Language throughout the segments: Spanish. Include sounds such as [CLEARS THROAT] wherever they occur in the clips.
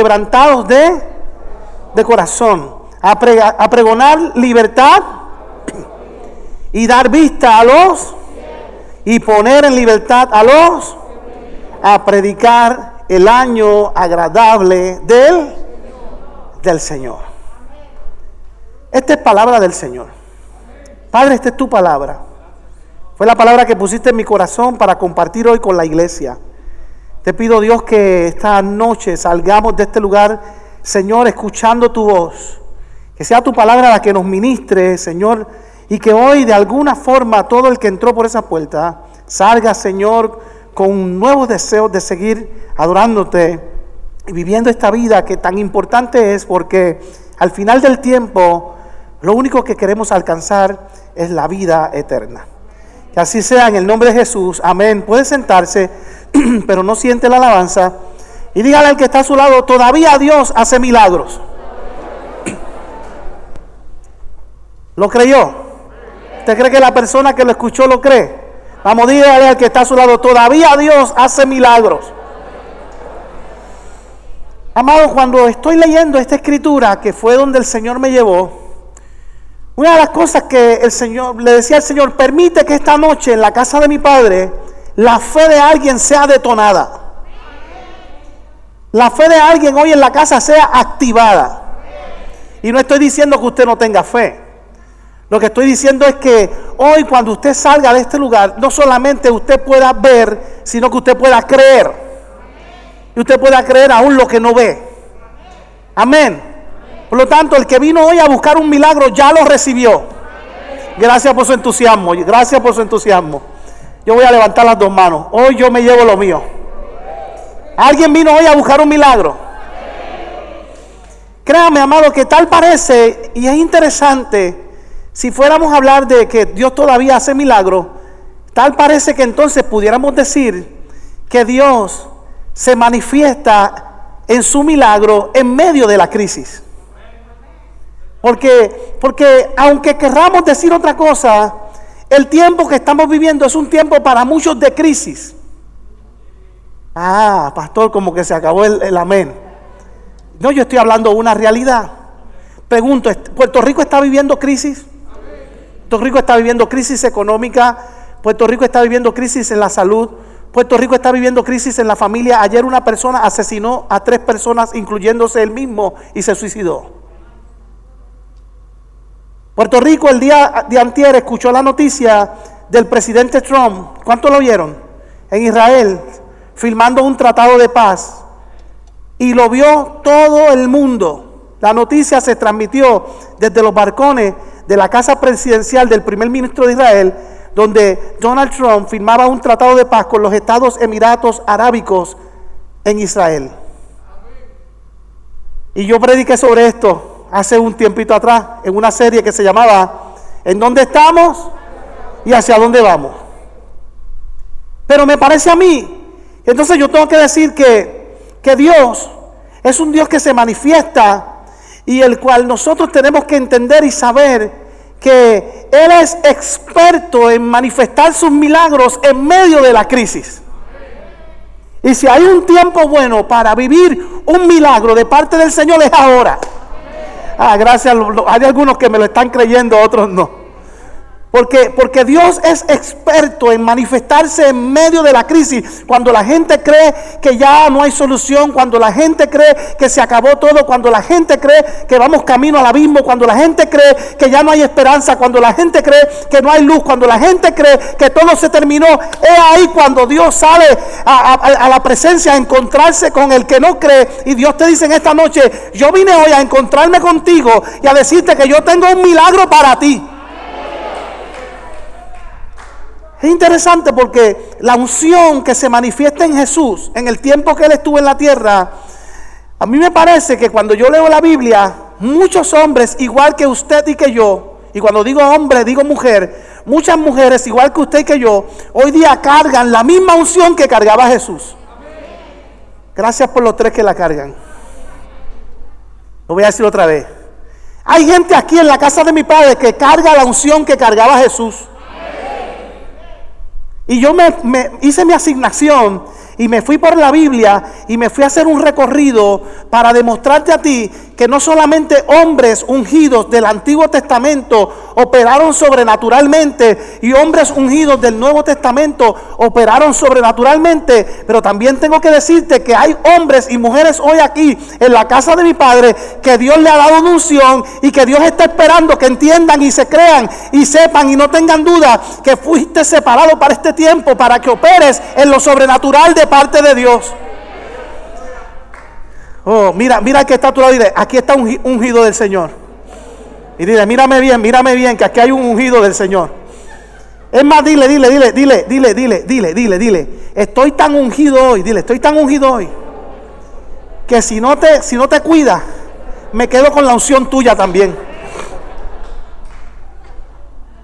quebrantados de, de corazón, a, pre- a pregonar libertad y dar vista a los y poner en libertad a los a predicar el año agradable del del Señor. Esta es palabra del Señor. Padre, esta es tu palabra. Fue la palabra que pusiste en mi corazón para compartir hoy con la iglesia. Te pido Dios que esta noche salgamos de este lugar, Señor, escuchando tu voz. Que sea tu palabra la que nos ministre, Señor, y que hoy de alguna forma todo el que entró por esa puerta salga, Señor, con nuevos deseos de seguir adorándote y viviendo esta vida que tan importante es porque al final del tiempo lo único que queremos alcanzar es la vida eterna. Que así sea en el nombre de Jesús. Amén. Puede sentarse, [CLEARS THROAT] pero no siente la alabanza. Y dígale al que está a su lado, todavía Dios hace milagros. ¿Lo creyó? ¿Usted cree que la persona que lo escuchó lo cree? Vamos, dígale al que está a su lado, todavía Dios hace milagros. Amado, cuando estoy leyendo esta escritura, que fue donde el Señor me llevó, una de las cosas que el Señor le decía al Señor, permite que esta noche en la casa de mi padre la fe de alguien sea detonada. La fe de alguien hoy en la casa sea activada. Y no estoy diciendo que usted no tenga fe. Lo que estoy diciendo es que hoy cuando usted salga de este lugar, no solamente usted pueda ver, sino que usted pueda creer. Y usted pueda creer aún lo que no ve. Amén. Por lo tanto, el que vino hoy a buscar un milagro ya lo recibió. Gracias por su entusiasmo. Gracias por su entusiasmo. Yo voy a levantar las dos manos. Hoy yo me llevo lo mío. ¿Alguien vino hoy a buscar un milagro? Créame, amado, que tal parece, y es interesante, si fuéramos a hablar de que Dios todavía hace milagros, tal parece que entonces pudiéramos decir que Dios se manifiesta en su milagro en medio de la crisis. Porque, porque aunque querramos decir otra cosa, el tiempo que estamos viviendo es un tiempo para muchos de crisis. Ah, pastor, como que se acabó el, el amén. No, yo estoy hablando de una realidad. Pregunto, ¿Puerto Rico está viviendo crisis? Puerto Rico está viviendo crisis económica. Puerto Rico está viviendo crisis en la salud. Puerto Rico está viviendo crisis en la familia. Ayer una persona asesinó a tres personas, incluyéndose él mismo, y se suicidó. Puerto Rico el día de antier escuchó la noticia del presidente Trump. ¿Cuánto lo vieron? En Israel, filmando un tratado de paz. Y lo vio todo el mundo. La noticia se transmitió desde los balcones de la casa presidencial del primer ministro de Israel, donde Donald Trump firmaba un tratado de paz con los Estados Emiratos Arábicos en Israel. Y yo prediqué sobre esto hace un tiempito atrás en una serie que se llamaba ¿En dónde estamos y hacia dónde vamos? Pero me parece a mí, entonces yo tengo que decir que, que Dios es un Dios que se manifiesta y el cual nosotros tenemos que entender y saber que Él es experto en manifestar sus milagros en medio de la crisis. Y si hay un tiempo bueno para vivir un milagro de parte del Señor es ahora. Ah, gracias. Hay algunos que me lo están creyendo, otros no. Porque, porque Dios es experto en manifestarse en medio de la crisis. Cuando la gente cree que ya no hay solución, cuando la gente cree que se acabó todo, cuando la gente cree que vamos camino al abismo, cuando la gente cree que ya no hay esperanza, cuando la gente cree que no hay luz, cuando la gente cree que todo se terminó, es ahí cuando Dios sale a, a, a la presencia a encontrarse con el que no cree. Y Dios te dice en esta noche, yo vine hoy a encontrarme contigo y a decirte que yo tengo un milagro para ti. Es interesante porque la unción que se manifiesta en Jesús en el tiempo que Él estuvo en la tierra, a mí me parece que cuando yo leo la Biblia, muchos hombres, igual que usted y que yo, y cuando digo hombre, digo mujer, muchas mujeres, igual que usted y que yo, hoy día cargan la misma unción que cargaba Jesús. Gracias por los tres que la cargan. Lo voy a decir otra vez. Hay gente aquí en la casa de mi padre que carga la unción que cargaba Jesús. Y yo me, hice mi asignación y me fui por la Biblia y me fui a hacer un recorrido para demostrarte a ti que no solamente hombres ungidos del Antiguo Testamento operaron sobrenaturalmente y hombres ungidos del Nuevo Testamento operaron sobrenaturalmente, pero también tengo que decirte que hay hombres y mujeres hoy aquí en la casa de mi Padre que Dios le ha dado unción y que Dios está esperando que entiendan y se crean y sepan y no tengan duda que fuiste separado para este tiempo, para que operes en lo sobrenatural de parte de Dios. Oh, mira, mira que está tu lado aquí está un ungido del Señor. Y dile, mírame bien, mírame bien, que aquí hay un ungido del Señor. Es más, dile, dile, dile, dile, dile, dile, dile, dile, dile. Estoy tan ungido hoy, dile, estoy tan ungido hoy. Que si no te, si no te cuidas, me quedo con la unción tuya también.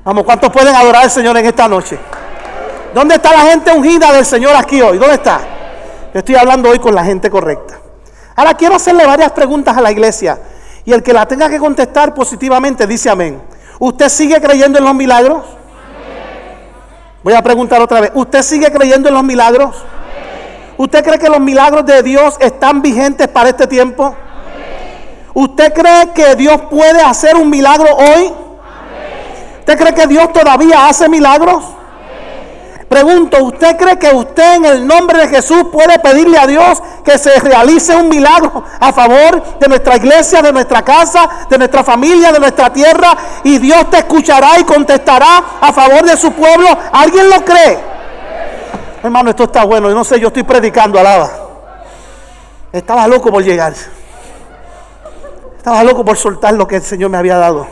Vamos, ¿cuántos pueden adorar al Señor en esta noche? ¿Dónde está la gente ungida del Señor aquí hoy? ¿Dónde está? Yo estoy hablando hoy con la gente correcta. Ahora quiero hacerle varias preguntas a la iglesia. Y el que la tenga que contestar positivamente dice amén. ¿Usted sigue creyendo en los milagros? Voy a preguntar otra vez. ¿Usted sigue creyendo en los milagros? ¿Usted cree que los milagros de Dios están vigentes para este tiempo? ¿Usted cree que Dios puede hacer un milagro hoy? ¿Usted cree que Dios todavía hace milagros? Pregunto, ¿usted cree que usted en el nombre de Jesús puede pedirle a Dios que se realice un milagro a favor de nuestra iglesia, de nuestra casa, de nuestra familia, de nuestra tierra? Y Dios te escuchará y contestará a favor de su pueblo. ¿Alguien lo cree? Hermano, esto está bueno. Yo no sé, yo estoy predicando, alaba. Estaba loco por llegar. Estaba loco por soltar lo que el Señor me había dado.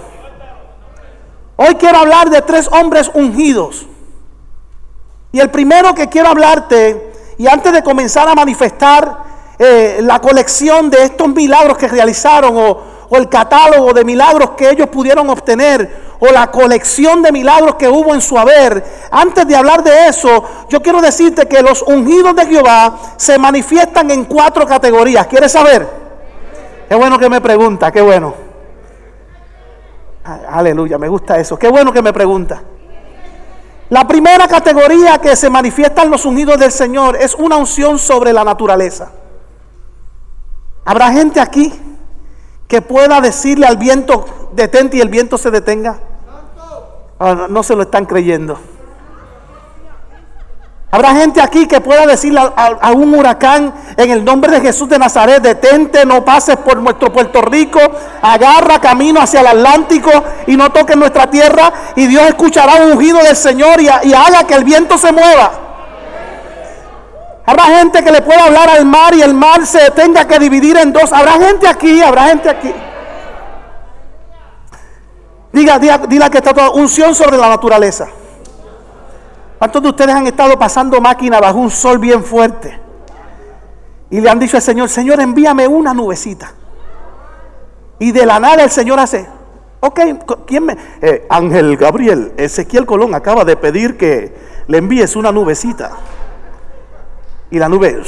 Hoy quiero hablar de tres hombres ungidos y el primero que quiero hablarte, y antes de comenzar a manifestar eh, la colección de estos milagros que realizaron, o, o el catálogo de milagros que ellos pudieron obtener, o la colección de milagros que hubo en su haber, antes de hablar de eso, yo quiero decirte que los ungidos de Jehová se manifiestan en cuatro categorías. ¿Quieres saber? Qué bueno que me pregunta, qué bueno. Aleluya, me gusta eso. Qué bueno que me pregunta. La primera categoría que se manifiesta en los ungidos del Señor es una unción sobre la naturaleza. ¿Habrá gente aquí que pueda decirle al viento, detente y el viento se detenga? Ah, no se lo están creyendo. Habrá gente aquí que pueda decirle a, un huracán en el nombre de Jesús de Nazaret, detente, no pases por nuestro Puerto Rico, agarra camino hacia el Atlántico y no toques nuestra tierra y Dios escuchará un ungido del Señor y, haga que el viento se mueva. Habrá gente que le pueda hablar al mar y el mar se tenga que dividir en dos. Habrá gente aquí, habrá gente aquí. Diga, diga, diga que está toda unción sobre la naturaleza. ¿Cuántos de ustedes han estado pasando máquina bajo un sol bien fuerte? Y le han dicho al Señor, Señor, envíame una nubecita. Y de la nada el Señor hace, ok, ¿quién me? Eh, Ángel Gabriel, Ezequiel Colón acaba de pedir que le envíes una nubecita. Y la nube,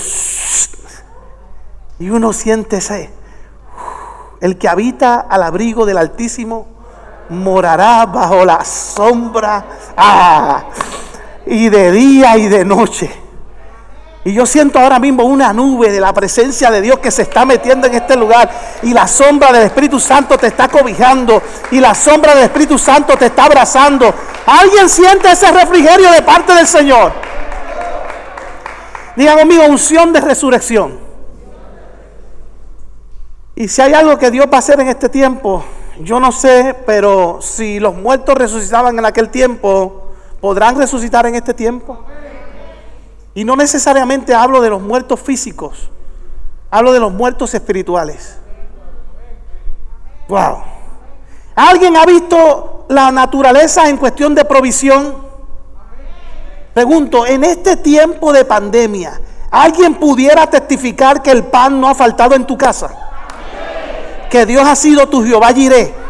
y uno siente ese, el que habita al abrigo del Altísimo morará bajo la sombra. Ah, y de día y de noche. Y yo siento ahora mismo una nube de la presencia de Dios que se está metiendo en este lugar. Y la sombra del Espíritu Santo te está cobijando. Y la sombra del Espíritu Santo te está abrazando. ¿Alguien siente ese refrigerio de parte del Señor? Digan conmigo, unción de resurrección. Y si hay algo que Dios va a hacer en este tiempo, yo no sé, pero si los muertos resucitaban en aquel tiempo, podrán resucitar en este tiempo. Y no necesariamente hablo de los muertos físicos, hablo de los muertos espirituales. Wow. ¿Alguien ha visto la naturaleza en cuestión de provisión? Pregunto, en este tiempo de pandemia, ¿alguien pudiera testificar que el pan no ha faltado en tu casa? Que Dios ha sido tu Jehová Jireh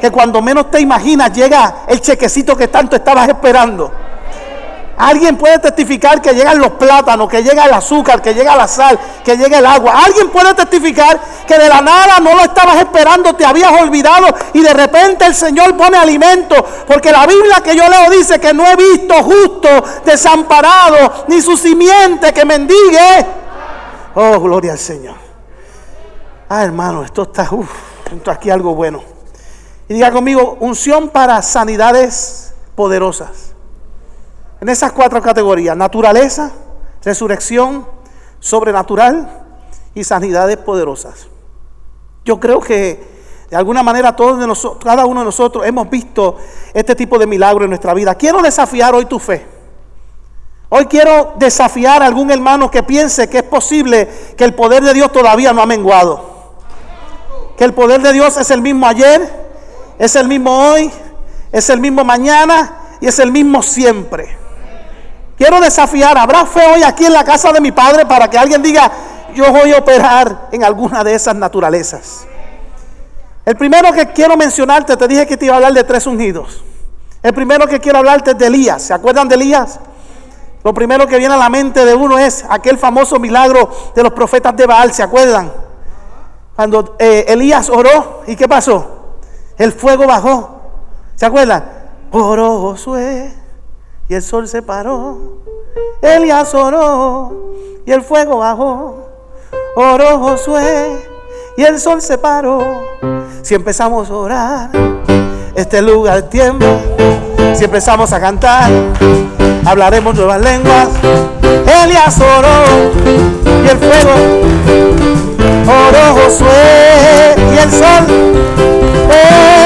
que cuando menos te imaginas llega el chequecito que tanto estabas esperando. Alguien puede testificar que llegan los plátanos, que llega el azúcar, que llega la sal, que llega el agua. Alguien puede testificar que de la nada no lo estabas esperando, te habías olvidado y de repente el Señor pone alimento. Porque la Biblia que yo leo dice que no he visto justo desamparado, ni su simiente que mendigue. Oh, gloria al Señor. Ah, hermano, esto está, uff, esto aquí algo bueno. Y diga conmigo, unción para sanidades poderosas. En esas cuatro categorías, naturaleza, resurrección, sobrenatural y sanidades poderosas. Yo creo que de alguna manera todos de nosotros, cada uno de nosotros hemos visto este tipo de milagro en nuestra vida. Quiero desafiar hoy tu fe. Hoy quiero desafiar a algún hermano que piense que es posible que el poder de Dios todavía no ha menguado. Que el poder de Dios es el mismo ayer, es el mismo hoy, es el mismo mañana y es el mismo siempre. Quiero desafiar, ¿habrá fe hoy aquí en la casa de mi padre para que alguien diga, yo voy a operar en alguna de esas naturalezas? El primero que quiero mencionarte, te dije que te iba a hablar de tres ungidos. El primero que quiero hablarte es de Elías. ¿Se acuerdan de Elías? Lo primero que viene a la mente de uno es aquel famoso milagro de los profetas de Baal. ¿Se acuerdan? Cuando eh, Elías oró, ¿y qué pasó? El fuego bajó. ¿Se acuerdan? Oró Josué y el sol se paró. Elías oró y el fuego bajó. Oró Josué y el sol se paró. Si empezamos a orar, este lugar tiembla. Si empezamos a cantar, hablaremos nuevas lenguas. Elías oró y el fuego. Oró Josué y el sol.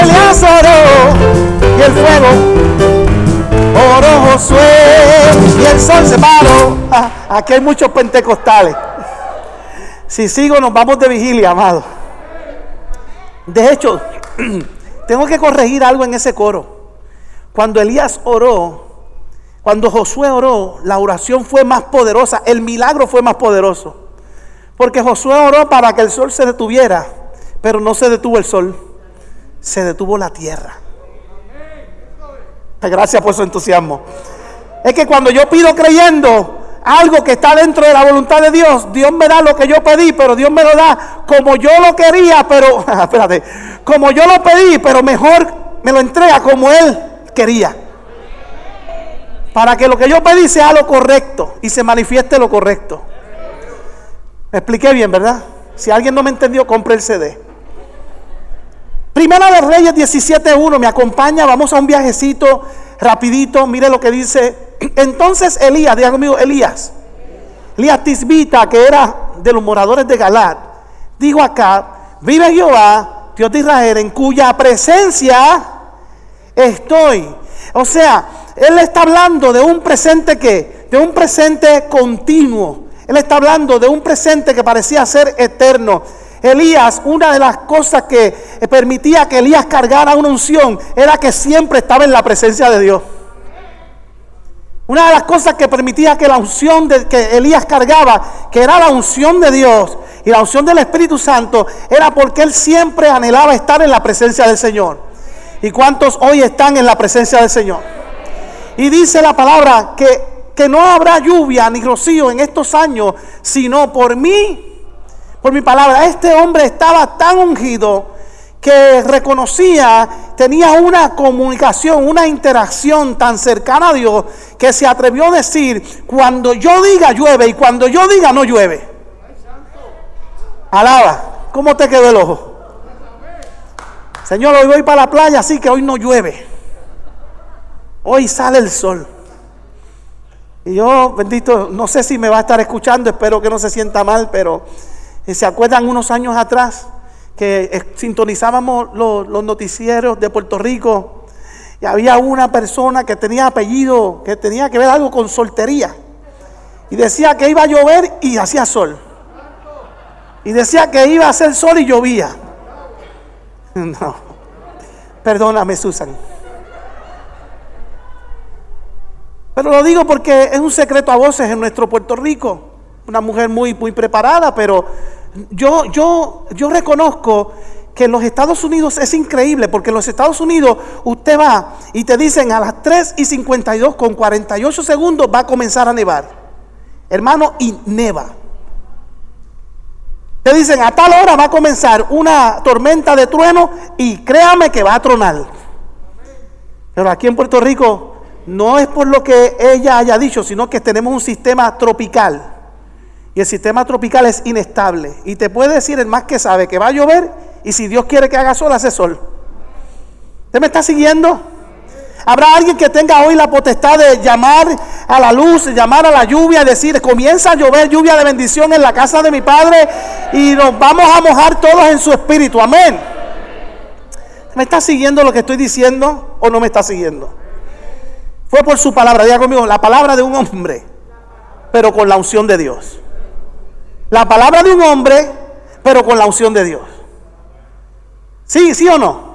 Elías oró y el fuego oró Josué y el sol se paró. Ah, aquí hay muchos pentecostales. Si sigo, nos vamos de vigilia, amado. De hecho, [CLEARS THROAT] tengo que corregir algo en ese coro. Cuando Elías oró, cuando Josué oró, la oración fue más poderosa, el milagro fue más poderoso. Porque Josué oró para que el sol se detuviera, pero no se detuvo el sol, se detuvo la tierra. Gracias por su entusiasmo. Es que cuando yo pido creyendo algo que está dentro de la voluntad de Dios, Dios me da lo que yo pedí, pero Dios me lo da como yo lo quería, pero, [LAUGHS] espérate, como yo lo pedí, pero mejor me lo entrega como Él quería. Para que lo que yo pedí sea lo correcto y se manifieste lo correcto. Me expliqué bien, ¿verdad? Si alguien no me entendió, compre el CD. Primera de Reyes 17.1, me acompaña, vamos a un viajecito rapidito, mire lo que dice. [CLEARS THROAT] Entonces Elías, diga conmigo, Elías, Elías Tisbita, que era de los moradores de Galat, dijo acá, vive Jehová, Dios de Israel, en cuya presencia estoy. O sea, él está hablando de un presente que, de un presente continuo. Él está hablando de un presente que parecía ser eterno. Elías, una de las cosas que permitía que Elías cargara una unción era que siempre estaba en la presencia de Dios. Una de las cosas que permitía que la unción de, que Elías cargaba, que era la unción de Dios y la unción del Espíritu Santo, era porque él siempre anhelaba estar en la presencia del Señor. ¿Y cuántos hoy están en la presencia del Señor? Y dice la palabra que, que no habrá lluvia ni rocío en estos años, sino por mí por mi palabra. Este hombre estaba tan ungido que reconocía, tenía una comunicación, una interacción tan cercana a Dios que se atrevió a decir, cuando yo diga llueve y cuando yo diga no llueve. Alaba, ¿cómo te quedó el ojo? Señor, hoy voy para la playa, así que hoy no llueve. Hoy sale el sol. Y yo, bendito, no sé si me va a estar escuchando, espero que no se sienta mal, pero ¿Se acuerdan unos años atrás que eh, sintonizábamos los, noticieros de Puerto Rico y había una persona que tenía apellido, que tenía que ver algo con soltería? Y decía que iba a llover y hacía sol. Y decía que iba a hacer sol y llovía. [LAUGHS] No. Perdóname, Susan. Pero lo digo porque es un secreto a voces en nuestro Puerto Rico una mujer muy, muy preparada, pero yo, yo, yo reconozco que en los Estados Unidos es increíble, porque en los Estados Unidos usted va y te dicen a las 3 y 52 con 48 segundos va a comenzar a nevar. Hermano, y neva. Te dicen a tal hora va a comenzar una tormenta de trueno y créame que va a tronar. Pero aquí en Puerto Rico no es por lo que ella haya dicho, sino que tenemos un sistema tropical. Y el sistema tropical es inestable. Y te puede decir el más que sabe que va a llover y si Dios quiere que haga sol, hace sol. ¿Usted me está siguiendo? Habrá alguien que tenga hoy la potestad de llamar a la luz, llamar a la lluvia decir, comienza a llover lluvia de bendición en la casa de mi Padre y nos vamos a mojar todos en su espíritu. Amén. ¿Me está siguiendo lo que estoy diciendo o no me está siguiendo? Fue por su palabra, diga conmigo, la palabra de un hombre, pero con la unción de Dios. La palabra de un hombre, pero con la unción de Dios. ¿Sí, sí o no?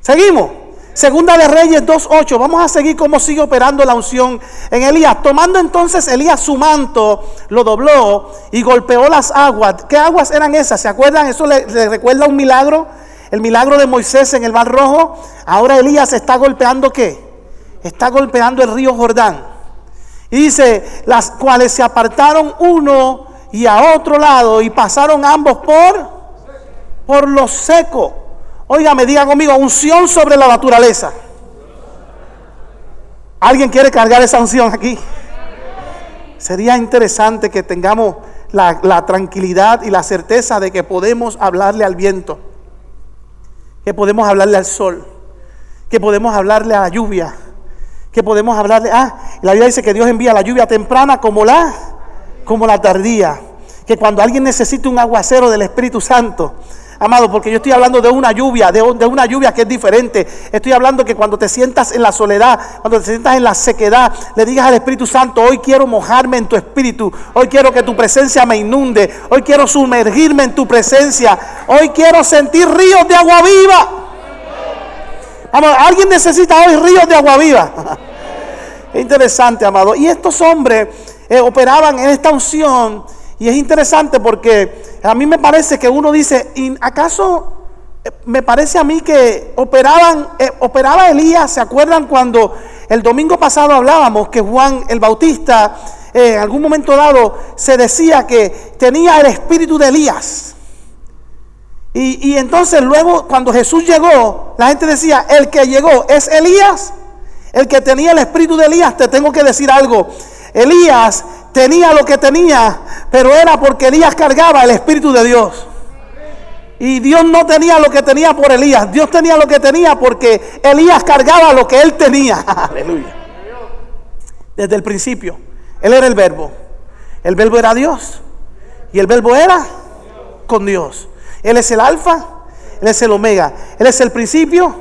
Seguimos. Segunda de Reyes 2.8. Vamos a seguir cómo sigue operando la unción en Elías. Tomando entonces Elías su manto, lo dobló y golpeó las aguas. ¿Qué aguas eran esas? ¿Se acuerdan? Eso le, recuerda un milagro. El milagro de Moisés en el Mar Rojo. Ahora Elías está golpeando qué? Está golpeando el río Jordán. Y dice, las cuales se apartaron uno y a otro lado y pasaron ambos por por lo seco. Oiga, me diga conmigo, unción sobre la naturaleza. ¿Alguien quiere cargar esa unción aquí? Sería interesante que tengamos la, la, tranquilidad y la certeza de que podemos hablarle al viento, que podemos hablarle al sol, que podemos hablarle a la lluvia, que podemos hablarle, ah, la Biblia dice que Dios envía la lluvia temprana como la, como la tardía, que cuando alguien necesita un aguacero del Espíritu Santo, Amado, porque yo estoy hablando de una lluvia, de, una lluvia que es diferente. Estoy hablando que cuando te sientas en la soledad, cuando te sientas en la sequedad, le digas al Espíritu Santo, hoy quiero mojarme en tu espíritu, hoy quiero que tu presencia me inunde, hoy quiero sumergirme en tu presencia, hoy quiero sentir ríos de agua viva. Vamos, alguien necesita hoy ríos de agua viva. [LAUGHS] Es interesante, amado. Y estos hombres eh, operaban en esta unción y es interesante porque a mí me parece que uno dice, ¿acaso eh, me parece a mí que operaban, eh, operaba Elías? ¿Se acuerdan cuando el domingo pasado hablábamos que Juan el Bautista en algún momento dado se decía que tenía el espíritu de Elías? Y, y entonces luego cuando Jesús llegó, la gente decía, el que llegó es Elías, el que tenía el espíritu de Elías, te tengo que decir algo. Elías tenía lo que tenía, pero era porque Elías cargaba el Espíritu de Dios. Y Dios no tenía lo que tenía por Elías. Dios tenía lo que tenía porque Elías cargaba lo que él tenía. [LAUGHS] Aleluya. Desde el principio. Él era el verbo. El verbo era Dios. Y el verbo era con Dios. Él es el alfa. Él es el omega. Él es el principio.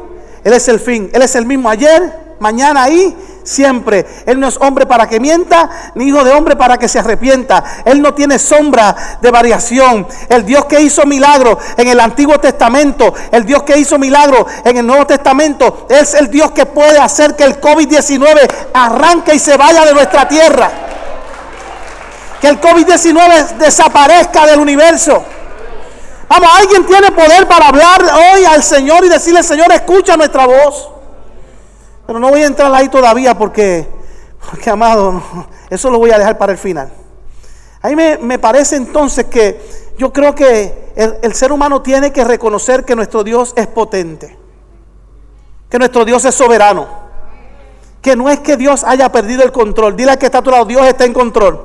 Él es el fin. Él es el mismo ayer, mañana y siempre. Él no es hombre para que mienta, ni hijo de hombre para que se arrepienta. Él no tiene sombra de variación. El Dios que hizo milagro en el Antiguo Testamento, el Dios que hizo milagro en el Nuevo Testamento, es el Dios que puede hacer que el COVID-19 arranque y se vaya de nuestra tierra. Que el COVID-19 desaparezca del universo. Vamos, alguien tiene poder para hablar hoy al Señor y decirle, Señor, escucha nuestra voz. Pero no voy a entrar ahí todavía porque, porque amado, eso lo voy a dejar para el final. A mí me, me parece entonces que yo creo que el, ser humano tiene que reconocer que nuestro Dios es potente, que nuestro Dios es soberano, que no es que Dios haya perdido el control. Dile que está a tu lado, Dios está en control.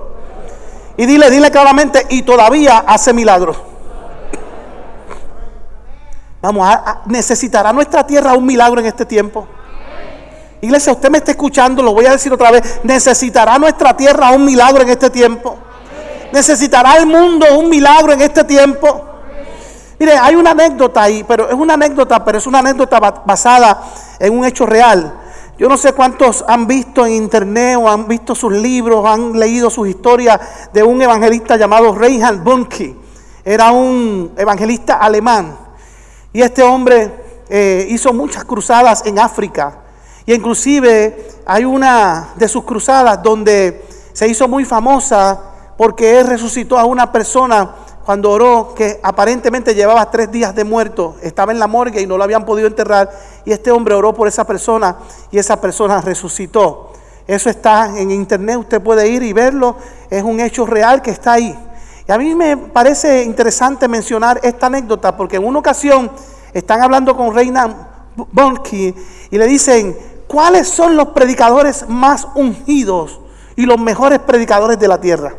Y dile, dile claramente, y todavía hace milagros. Vamos, a, a, necesitará nuestra tierra un milagro en este tiempo. Iglesia, usted me está escuchando, lo voy a decir otra vez. Necesitará nuestra tierra un milagro en este tiempo. Necesitará el mundo un milagro en este tiempo. Mire, hay una anécdota ahí, pero es una anécdota, pero es una anécdota basada en un hecho real. Yo no sé cuántos han visto en internet o han visto sus libros, han leído sus historias de un evangelista llamado Reinhard Bunke. Era un evangelista alemán. Y este hombre eh, hizo muchas cruzadas en África. Y inclusive hay una de sus cruzadas donde se hizo muy famosa porque él resucitó a una persona cuando oró que aparentemente llevaba tres días de muerto, estaba en la morgue y no lo habían podido enterrar, y este hombre oró por esa persona y esa persona resucitó. Eso está en internet, usted puede ir y verlo, es un hecho real que está ahí. Y a mí me parece interesante mencionar esta anécdota porque en una ocasión están hablando con Reina Bonke y le dicen, ¿cuáles son los predicadores más ungidos y los mejores predicadores de la tierra?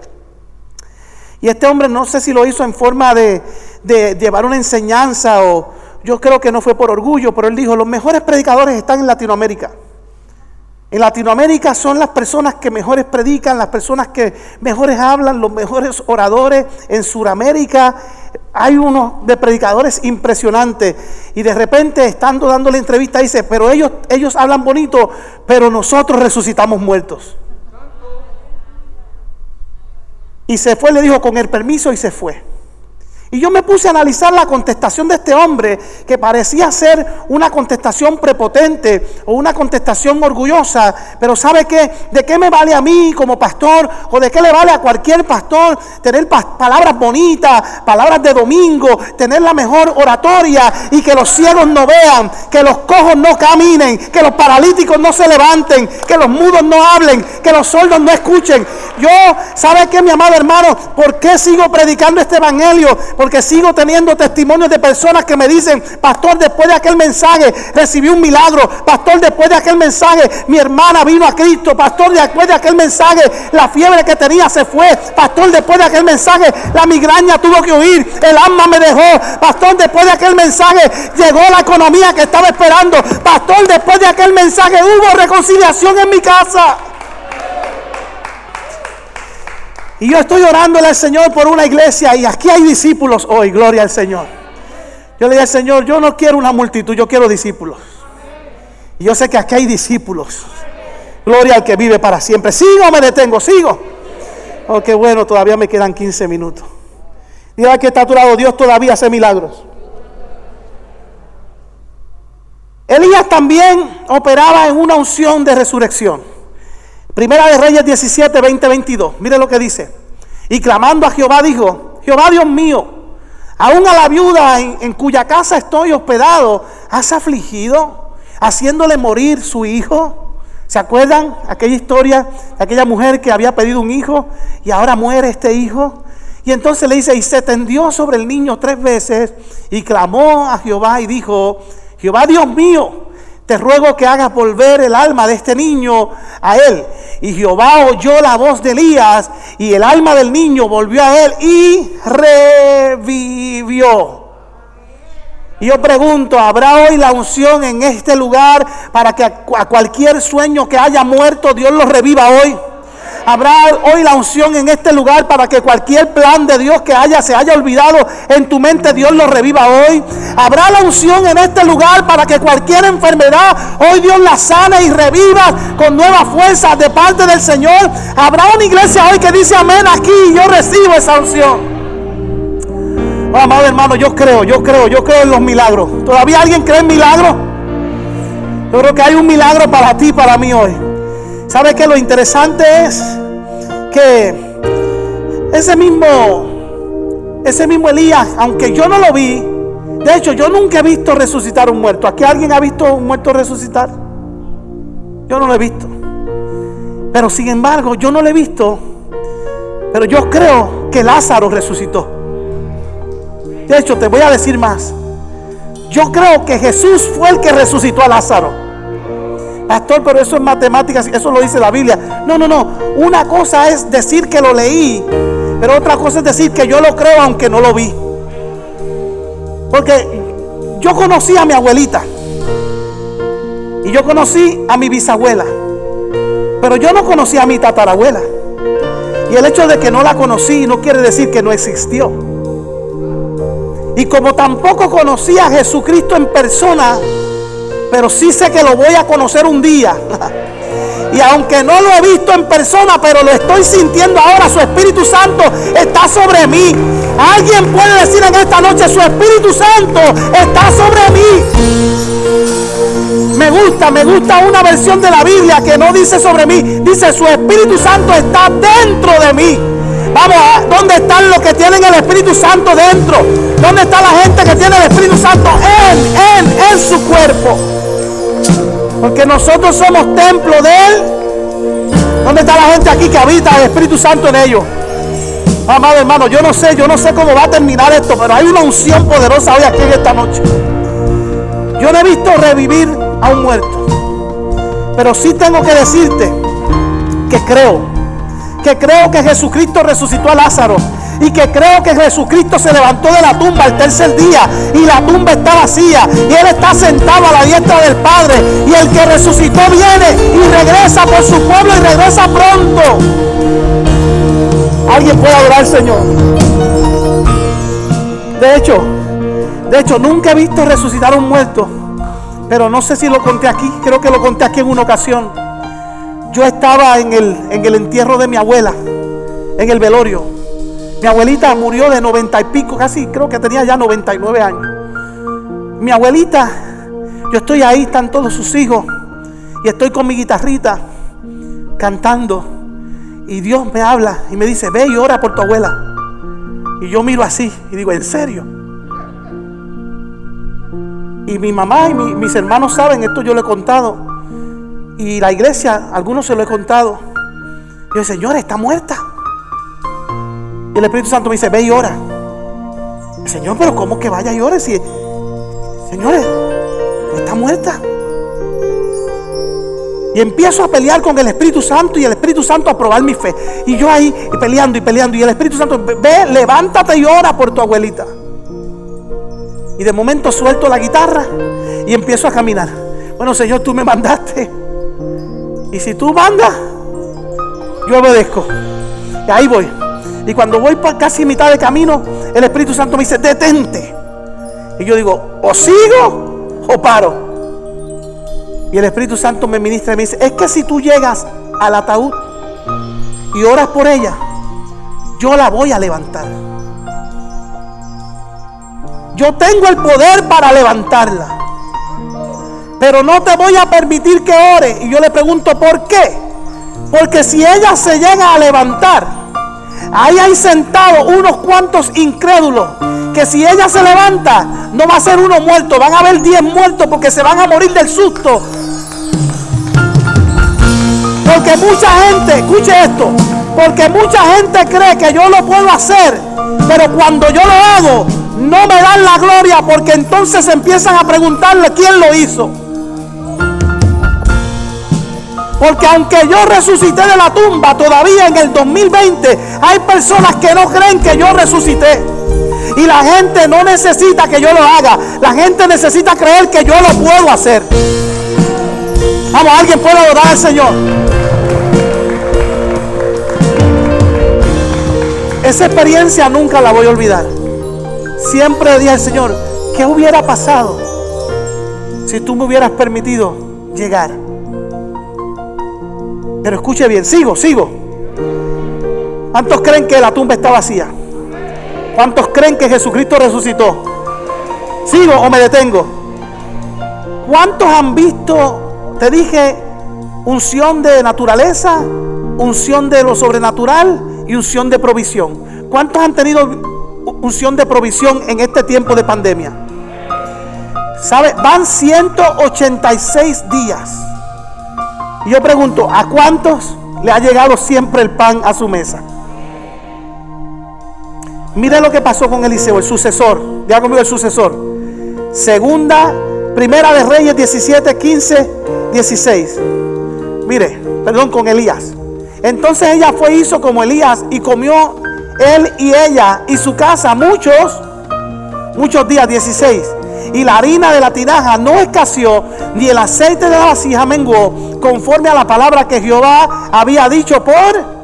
Y este hombre no sé si lo hizo en forma de, llevar una enseñanza o yo creo que no fue por orgullo, pero él dijo, los mejores predicadores están en Latinoamérica. En Latinoamérica son las personas que mejores predican, las personas que mejores hablan, los mejores oradores. En Sudamérica hay unos de predicadores impresionantes. Y de repente, estando dando la entrevista, dice, pero ellos, ellos hablan bonito, pero nosotros resucitamos muertos. Y se fue, le dijo, con el permiso y se fue. Y yo me puse a analizar la contestación de este hombre, que parecía ser una contestación prepotente o una contestación orgullosa. Pero ¿sabe qué? ¿De qué me vale a mí como pastor o de qué le vale a cualquier pastor tener palabras bonitas, palabras de domingo, tener la mejor oratoria y que los ciegos no vean, que los cojos no caminen, que los paralíticos no se levanten, que los mudos no hablen, que los sordos no escuchen? Yo, ¿sabe qué, mi amado hermano? ¿Por qué sigo predicando este evangelio? Sigo teniendo testimonios de personas que me dicen, pastor, después de aquel mensaje recibí un milagro, pastor, después de aquel mensaje mi hermana vino a Cristo, pastor, después de aquel mensaje la fiebre que tenía se fue, pastor, después de aquel mensaje la migraña tuvo que huir, el alma me dejó, pastor, después de aquel mensaje llegó la economía que estaba esperando, pastor, después de aquel mensaje hubo reconciliación en mi casa. Y yo estoy orándole al Señor por una iglesia y aquí hay discípulos hoy, gloria al Señor. Yo le dije al Señor, yo no quiero una multitud, yo quiero discípulos. Y yo sé que aquí hay discípulos. Gloria al que vive para siempre. ¿Sigo me detengo? ¿Sigo? Oh, qué bueno, todavía me quedan 15 minutos. Diga que está a tu lado, Dios todavía hace milagros. Elías también operaba en una unción de resurrección. Primera de Reyes 17, 20, 22. Mire lo que dice. Y clamando a Jehová dijo, Jehová Dios mío, aún a la viuda en, en cuya casa estoy hospedado, ¿has afligido haciéndole morir su hijo? ¿Se acuerdan aquella historia de aquella mujer que había pedido un hijo y ahora muere este hijo? Y entonces le dice, y se tendió sobre el niño tres veces y clamó a Jehová y dijo, Jehová Dios mío, te ruego que hagas volver el alma de este niño a él. Y Jehová oyó la voz de Elías y el alma del niño volvió a él y revivió. Y yo pregunto, ¿habrá hoy la unción en este lugar para que a cualquier sueño que haya muerto Dios lo reviva hoy? Habrá hoy la unción en este lugar para que cualquier plan de Dios que haya se haya olvidado en tu mente, Dios lo reviva hoy. Habrá la unción en este lugar para que cualquier enfermedad hoy Dios la sane y reviva con nuevas fuerzas de parte del Señor. Habrá una iglesia hoy que dice amén aquí y yo recibo esa unción. Oh, amado hermano, yo creo, yo creo, yo creo en los milagros. ¿Todavía alguien cree en milagros? Yo creo que hay un milagro para ti, para mí hoy. ¿Sabe que lo interesante es que ese mismo, ese mismo Elías, aunque yo no lo vi, de hecho yo nunca he visto resucitar un muerto. ¿Aquí alguien ha visto un muerto resucitar? Yo no lo he visto. Pero sin embargo, yo no lo he visto. Pero yo creo que Lázaro resucitó. De hecho, te voy a decir más. Yo creo que Jesús fue el que resucitó a Lázaro. Pastor, pero eso es matemáticas, eso lo dice la Biblia. No, no, no. Una cosa es decir que lo leí, pero otra cosa es decir que yo lo creo aunque no lo vi. Porque yo conocí a mi abuelita y yo conocí a mi bisabuela, pero yo no conocí a mi tatarabuela. Y el hecho de que no la conocí no quiere decir que no existió. Y como tampoco conocí a Jesucristo en persona, pero sí sé que lo voy a conocer un día. [LAUGHS] Y aunque no lo he visto en persona, pero lo estoy sintiendo ahora, su Espíritu Santo está sobre mí. Alguien puede decir en esta noche, su Espíritu Santo está sobre mí. Me gusta, me gusta una versión de la Biblia que no dice sobre mí, dice su Espíritu Santo está dentro de mí. Vamos, ¿dónde están los que tienen el Espíritu Santo dentro? ¿Dónde está la gente que tiene el Espíritu Santo en, en, en su cuerpo? Porque nosotros somos templo de Él. ¿Dónde está la gente aquí que habita el Espíritu Santo en ellos? Amado hermano, yo no sé, yo no sé cómo va a terminar esto, pero hay una unción poderosa hoy aquí en esta noche. Yo no he visto revivir a un muerto, pero sí tengo que decirte que creo que creo que Jesucristo resucitó a Lázaro y que creo que Jesucristo se levantó de la tumba el tercer día y la tumba está vacía y Él está sentado a la diestra del Padre y el que resucitó viene y regresa por su pueblo y regresa pronto. Alguien puede adorar al Señor. De hecho, de hecho nunca he visto resucitar a un muerto, pero no sé si lo conté aquí, creo que lo conté aquí en una ocasión. Yo estaba en el, en el entierro de mi abuela, en el velorio. Mi abuelita murió de noventa y pico, casi creo que tenía ya 99 años. Mi abuelita, yo estoy ahí, están todos sus hijos, y estoy con mi guitarrita cantando. Y Dios me habla y me dice, ve y ora por tu abuela. Y yo miro así y digo, ¿en serio? Y mi mamá y mis hermanos saben, esto yo lo he contado. Y la iglesia, algunos se lo he contado. Y yo, Señor, está muerta. Y el Espíritu Santo me dice, ve y ora. Señor, pero ¿cómo que vaya y ore si, señores, está muerta? Y empiezo a pelear con el Espíritu Santo y el Espíritu Santo a probar mi fe. Y yo ahí peleando y peleando. Y el Espíritu Santo, ve, levántate y ora por tu abuelita. Y de momento suelto la guitarra y empiezo a caminar. Bueno, Señor, tú me mandaste. Y si tú mandas, yo obedezco. Y ahí voy. Y cuando voy por casi mitad de camino, el Espíritu Santo me dice, detente. Y yo digo, o sigo o paro. Y el Espíritu Santo me ministra y me dice, es que si tú llegas al ataúd y oras por ella, yo la voy a levantar. Yo tengo el poder para levantarla. Pero no te voy a permitir que ore. Y yo le pregunto, ¿por qué? Porque si ella se llega a levantar, ahí hay sentados unos cuantos incrédulos. Que si ella se levanta, no va a ser uno muerto, van a haber diez muertos porque se van a morir del susto. Porque mucha gente, escuche esto, porque mucha gente cree que yo lo puedo hacer, pero cuando yo lo hago, no me dan la gloria porque entonces empiezan a preguntarle quién lo hizo. Porque aunque yo resucité de la tumba, todavía en el 2020 hay personas que no creen que yo resucité. Y la gente no necesita que yo lo haga. La gente necesita creer que yo lo puedo hacer. Vamos, alguien puede adorar al Señor. Esa experiencia nunca la voy a olvidar. Siempre dije al Señor, ¿qué hubiera pasado si tú me hubieras permitido llegar? Pero escuche bien, sigo, sigo. ¿Cuántos creen que la tumba está vacía? ¿Cuántos creen que Jesucristo resucitó? ¿Sigo o me detengo? ¿Cuántos han visto, te dije, unción de naturaleza, unción de lo sobrenatural y unción de provisión? ¿Cuántos han tenido unción de provisión en este tiempo de pandemia? ¿Sabe? Van 186 días y yo pregunto, ¿a cuántos le ha llegado siempre el pan a su mesa? Mire lo que pasó con Eliseo, el sucesor. Ya conmigo el sucesor. Segunda, primera de Reyes 17, 15, 16. Mire, perdón, con Elías. Entonces ella fue, hizo como Elías y comió él y ella y su casa muchos, muchos días, 16 y la harina de la tinaja no escaseó, ni el aceite de la vasija menguó, conforme a la palabra que Jehová había dicho por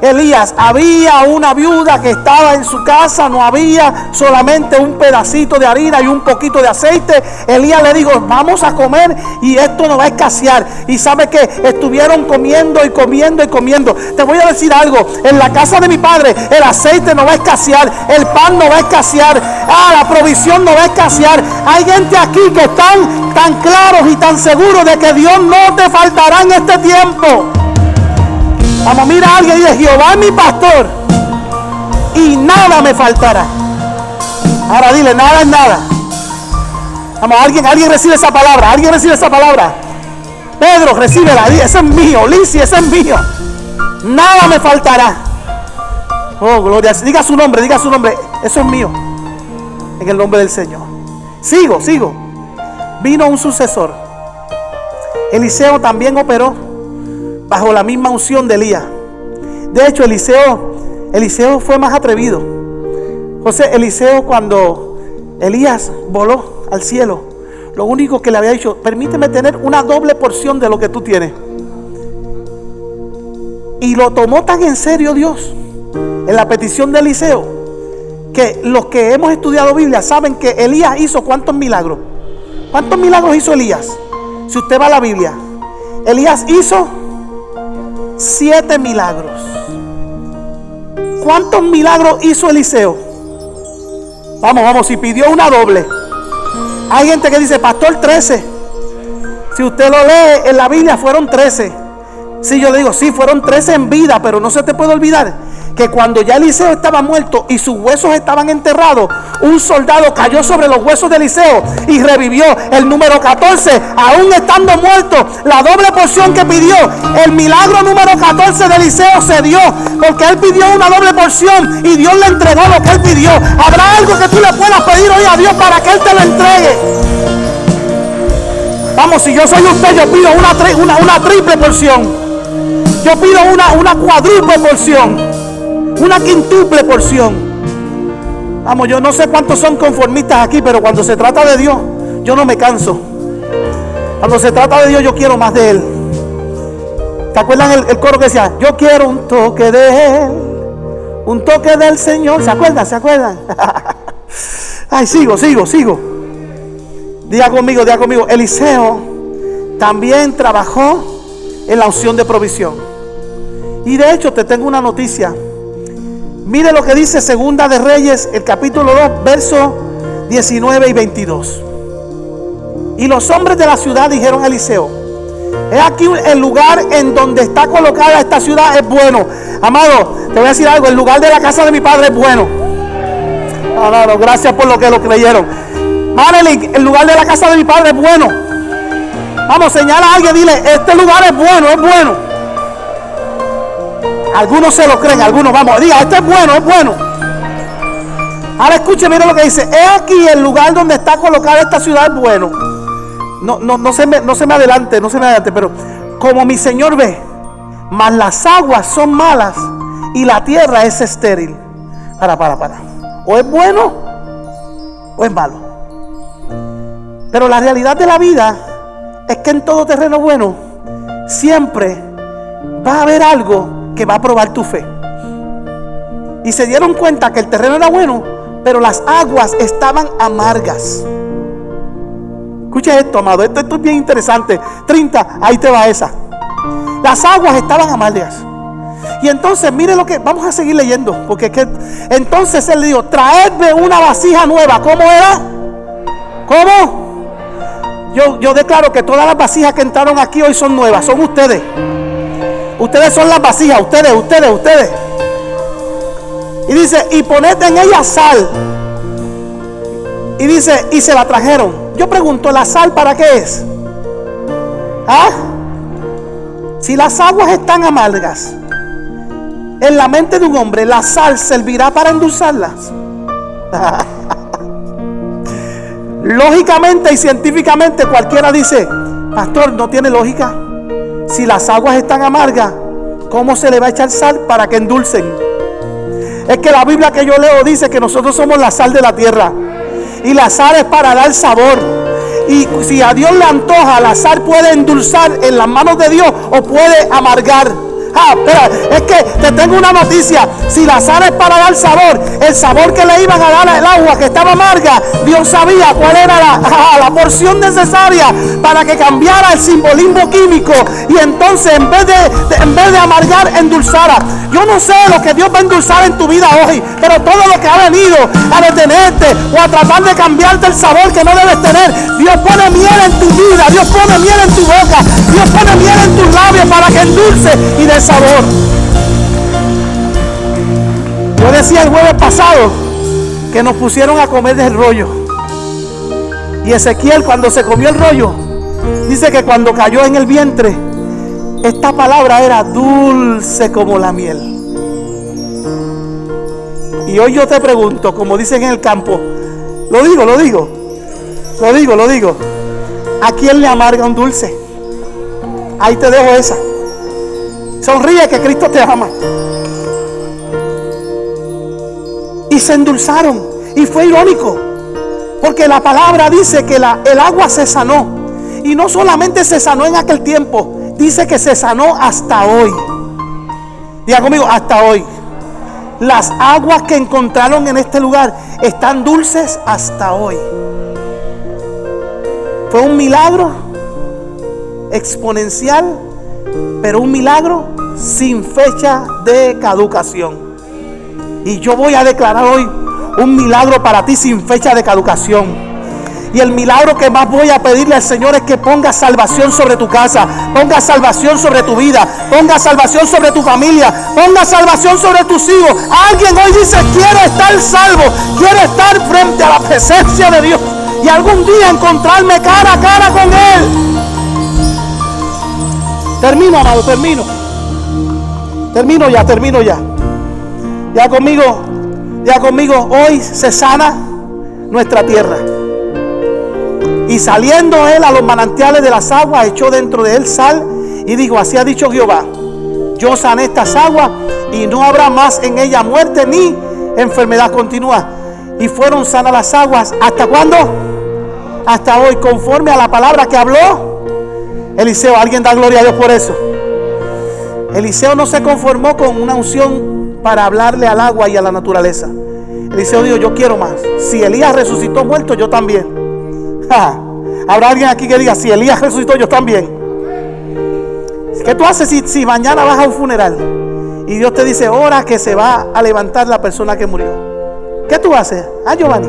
Elías, había una viuda que estaba en su casa, no había solamente un pedacito de harina y un poquito de aceite. Elías le dijo, vamos a comer y esto no va a escasear. Y sabe que estuvieron comiendo y comiendo y comiendo. Te voy a decir algo, en la casa de mi padre el aceite no va a escasear, el pan no va a escasear, ah, la provisión no va a escasear. Hay gente aquí que están tan claros y tan seguros de que Dios no te faltará en este tiempo. Vamos, mira a alguien y dice, Jehová es mi pastor. y nada me faltará. Ahora dile, nada es nada. Vamos, alguien, alguien recibe esa palabra, alguien recibe esa palabra. Pedro, recíbela, ese es mío, Lisi, ese es mío. Nada me faltará. Oh, gloria. Diga su nombre, diga su nombre. Eso es mío. En el nombre del Señor. Sigo, sigo. Vino un sucesor. Eliseo también operó bajo la misma unción de Elías. De hecho, Eliseo, Eliseo fue más atrevido. José, Eliseo cuando Elías voló al cielo, lo único que le había dicho, permíteme tener una doble porción de lo que tú tienes. Y lo tomó tan en serio Dios en la petición de Eliseo que los que hemos estudiado Biblia saben que Elías hizo cuántos milagros. ¿Cuántos milagros hizo Elías? Si usted va a la Biblia, Elías hizo siete milagros. ¿Cuántos milagros hizo Eliseo? Vamos, vamos, si pidió una doble. Hay gente que dice, pastor 13. Si usted lo lee en la Biblia, fueron 13. Si yo le digo, sí, fueron 13 en vida, pero no se te puede olvidar que cuando ya Eliseo estaba muerto y sus huesos estaban enterrados, un soldado cayó sobre los huesos de Eliseo y revivió el número 14, aún estando muerto, la doble porción que pidió, el milagro número 14 de Eliseo se dio, porque él pidió una doble porción y Dios le entregó lo que él pidió. ¿Habrá algo que tú le puedas pedir hoy a Dios para que él te lo entregue? Vamos, si yo soy usted, yo pido una, una, triple porción. Yo pido una, una cuádruple porción una quintuple porción. Vamos, yo no sé cuántos son conformistas aquí, pero cuando se trata de Dios, yo no me canso. Cuando se trata de Dios, yo quiero más de Él. ¿Te acuerdan el, coro que decía? Yo quiero un toque de Él, un toque del Señor. ¿Se acuerdan? ¿Se acuerdan? [LAUGHS] Ay, sigo, sigo, sigo. Diga conmigo, diga conmigo. Eliseo también trabajó en la unción de provisión. Y de hecho te tengo una noticia. Mire lo que dice Segunda de Reyes, el capítulo 2, versos 19 y 22. Y los hombres de la ciudad dijeron a Eliseo, es aquí el lugar en donde está colocada esta ciudad es bueno. Amado, te voy a decir algo, el lugar de la casa de mi padre es bueno. Amado, gracias por lo que lo creyeron. Marilyn, el lugar de la casa de mi padre es bueno. Vamos, señala a alguien, dile, este lugar es bueno, es bueno. Algunos se lo creen, algunos vamos, diga, esto es bueno, es bueno. Ahora escuche, mira lo que dice. He aquí el lugar donde está colocada esta ciudad bueno. No, no, no, se me, no se me adelante, no se me adelante, pero como mi Señor ve, mas las aguas son malas y la tierra es estéril. Para, para, para. O es bueno o es malo. Pero la realidad de la vida es que en todo terreno bueno siempre va a haber algo que va a probar tu fe. Y se dieron cuenta que el terreno era bueno, pero las aguas estaban amargas. Escucha esto, amado. Esto, es bien interesante. 30, ahí te va esa. Las aguas estaban amargas. Y entonces, mire lo que. Vamos a seguir leyendo. Porque que, entonces él le dijo: Traedme una vasija nueva. ¿Cómo era? ¿Cómo? Yo, yo declaro que todas las vasijas que entraron aquí hoy son nuevas. Son ustedes. Ustedes son las vasijas, ustedes, ustedes, ustedes. Y dice, y poned en ella sal. Y dice, y se la trajeron. Yo pregunto, ¿la sal para qué es? ¿Ah? Si las aguas están amargas, en la mente de un hombre, la sal servirá para endulzarlas. [LAUGHS] Lógicamente y científicamente cualquiera dice, pastor, no tiene lógica. Si las aguas están amargas, ¿cómo se le va a echar sal para que endulcen? Es que la Biblia que yo leo dice que nosotros somos la sal de la tierra. Y la sal es para dar sabor. Y si a Dios le antoja, la sal puede endulzar en las manos de Dios o puede amargar. Ah, es que te tengo una noticia. Si la sal es para dar sabor, el sabor que le iban a dar al agua que estaba amarga, Dios sabía cuál era la, [LAUGHS] la porción necesaria para que cambiara el simbolismo químico y entonces en vez de, en vez de amargar, endulzara. Yo no sé lo que Dios va a endulzar en tu vida hoy, pero todo lo que ha venido a detenerte o a tratar de cambiarte el sabor que no debes tener, Dios pone miel en tu vida, Dios pone miel en tu boca, Dios pone miel en tus labios para que endulce y de sabor. Yo decía el jueves pasado que nos pusieron a comer del rollo. Y Ezequiel cuando se comió el rollo, dice que cuando cayó en el vientre, esta palabra era dulce como la miel. Y hoy yo te pregunto, como dicen en el campo, lo digo, lo digo, lo digo, lo digo, ¿a quién le amarga un dulce? Ahí te dejo esa. Sonríe que Cristo te ama. Y se endulzaron. Y fue irónico. Porque la palabra dice que la, el agua se sanó. Y no solamente se sanó en aquel tiempo. Dice que se sanó hasta hoy. Diga conmigo, hasta hoy. Las aguas que encontraron en este lugar están dulces hasta hoy. Fue un milagro exponencial, pero un milagro sin fecha de caducación. Y yo voy a declarar hoy un milagro para ti sin fecha de caducación. Y el milagro que más voy a pedirle al Señor es que ponga salvación sobre tu casa, ponga salvación sobre tu vida, ponga salvación sobre tu familia, ponga salvación sobre tus hijos. Alguien hoy dice, quiero estar salvo, quiero estar frente a la presencia de Dios y algún día encontrarme cara a cara con Él. Termino, amado, termino. Termino ya, termino ya. Ya conmigo, ya conmigo, hoy se sana nuestra tierra. Y saliendo él a los manantiales de las aguas, echó dentro de él sal y dijo, así ha dicho Jehová, yo sané estas aguas y no habrá más en ella muerte ni enfermedad continua. Y fueron sanas las aguas. ¿Hasta cuándo? Hasta hoy, conforme a la palabra que habló Eliseo. Alguien da gloria a Dios por eso. Eliseo no se conformó con una unción para hablarle al agua y a la naturaleza. Eliseo dijo, yo quiero más. Si Elías resucitó muerto, yo también. [LAUGHS] Habrá alguien aquí que diga, si Elías resucitó, yo también. ¿Qué tú haces si, mañana vas a un funeral y Dios te dice, ora que se va a levantar la persona que murió? ¿Qué tú haces? Ah, Giovanni.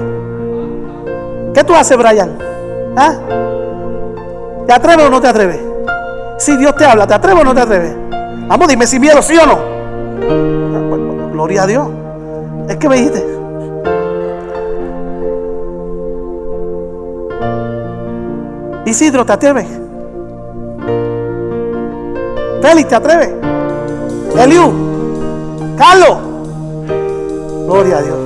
¿Qué tú haces, Brian? ¿Ah? ¿Te atreves o no te atreves? Si Dios te habla, ¿te atreves o no te atreves? Vamos, dime sin miedo, ¿sí o no? Gloria a Dios. Es que me dijiste. Isidro, ¿te atreves? Félix, ¿te atreves? Eliú, Carlos, gloria a Dios.